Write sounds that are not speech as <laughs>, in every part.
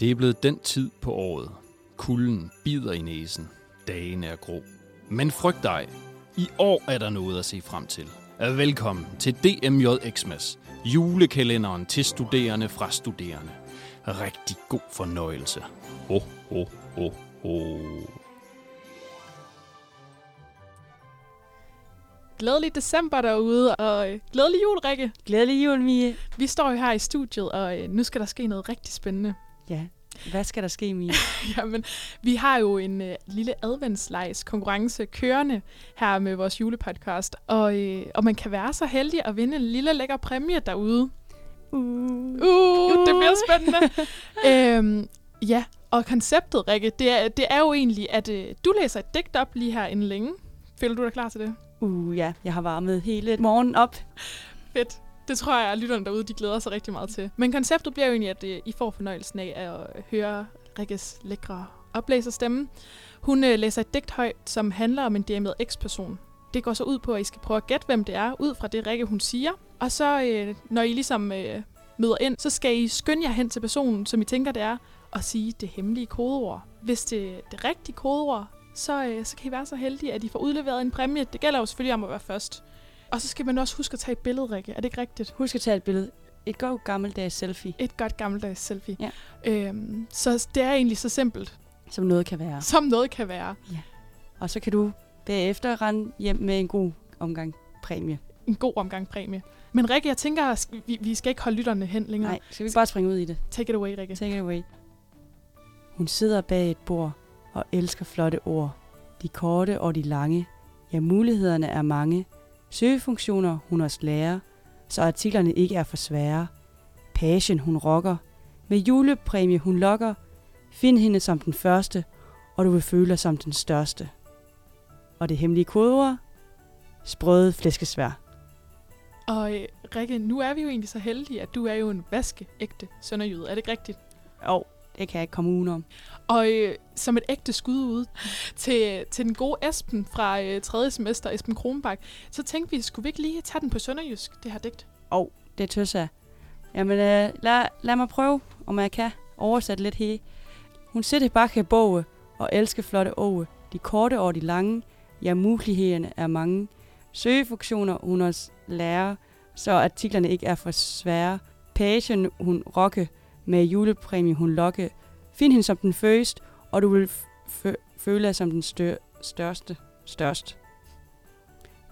Det er blevet den tid på året. Kulden bider i næsen. Dagen er grå. Men frygt dig. I år er der noget at se frem til. Velkommen til DMJ Xmas, julekalenderen til studerende fra studerende. Rigtig god fornøjelse. Ho, ho, ho, ho. Glædelig december derude, og øh, glædelig jul, Rikke. Glædelig jul, Mie. Vi står jo her i studiet, og øh, nu skal der ske noget rigtig spændende. Ja, hvad skal der ske, Mie? <laughs> Jamen, vi har jo en øh, lille adventslejs konkurrence kørende her med vores julepodcast, og, øh, og man kan være så heldig at vinde en lille lækker præmie derude. Uh. Uh, det bliver spændende. <laughs> øhm, ja, og konceptet, Rikke, det er, det er jo egentlig, at øh, du læser et digt op lige her inden længe. Føler du dig klar til det? Uh, ja, jeg har varmet hele morgen op. Fedt. Det tror jeg, at lytterne derude de glæder sig rigtig meget til. Men konceptet bliver jo egentlig, at øh, I får fornøjelsen af at øh, høre Rikkes lækre oplæserstemme. Hun øh, læser et digt højt, som handler om en DMX-person. Det går så ud på, at I skal prøve at gætte, hvem det er, ud fra det Rikke hun siger. Og så, øh, når I ligesom øh, møder ind, så skal I skynde jer hen til personen, som I tænker det er, og sige det hemmelige kodeord. Hvis det er det rigtige kodeord, så, øh, så kan I være så heldige, at I får udleveret en præmie. Det gælder jo selvfølgelig om at være først. Og så skal man også huske at tage et billede, Rikke. Er det ikke rigtigt? Husk at tage et billede. Et godt gammeldags selfie. Et godt gammeldags selfie. Ja. Øhm, så det er egentlig så simpelt, Som noget kan være. som noget kan være. Og så kan du bagefter rende hjem med en god omgang præmie. En god omgang præmie. Men Rikke, jeg tænker, vi, vi skal ikke holde lytterne hen længere. Nej, skal vi ikke bare springe ud i det? Take it away, Rikke. Take it away. Hun sidder bag et bord og elsker flotte ord. De korte og de lange. Ja, mulighederne er mange. Søgefunktioner hun også lærer, så artiklerne ikke er for svære. Passion hun rocker. Med julepræmie hun lokker. Find hende som den første, og du vil føle dig som den største. Og det hemmelige kodeord? Sprøde flæskesvær. Og øh, Rikke, nu er vi jo egentlig så heldige, at du er jo en vaskeægte sønderjyde. Er det ikke rigtigt? Og det kan jeg ikke komme udenom. Og øh, som et ægte skud ud til, til den gode Esben fra øh, 3. semester, Esben Kronbak, så tænkte vi, skulle vi ikke lige tage den på sønderjysk, det her digt? Og det tøs jeg. Jamen, øh, lad, lad mig prøve, om jeg kan oversætte lidt her. Hun sidder bare kan boge og elsker flotte åge. De korte og de lange, ja, mulighederne er mange. Søgefunktioner hun også lærer, så artiklerne ikke er for svære. Pagen hun rokke, med julepræmie hun lokke. Find hende som den første, og du vil føle dig som den stør- største. Størst.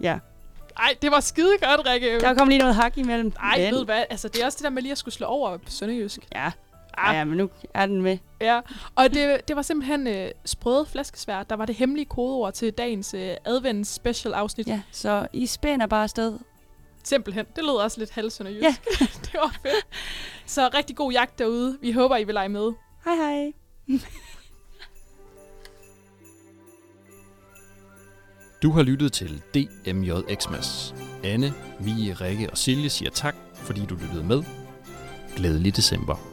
Ja, Ej, det var skide godt, Rikke. der kom lige noget hak imellem. Ej, Men- ved du hvad? Altså, det er også det der med lige at skulle slå over på sønderjysk. Ja, Ah. ja, men nu er den med. Ja, og det, det var simpelthen øh, sprøde flaskesvær, der var det hemmelige kodeord til dagens øh, advents special afsnit. Ja, så I spænder bare afsted. Simpelthen. Det lød også lidt halvsønderjysk. Ja. <laughs> det var fedt. Så rigtig god jagt derude. Vi håber, I vil lege med. Hej hej. Du har lyttet til DMJ Xmas. Anne, Mie, Rikke og Silje siger tak, fordi du lyttede med. Glædelig december.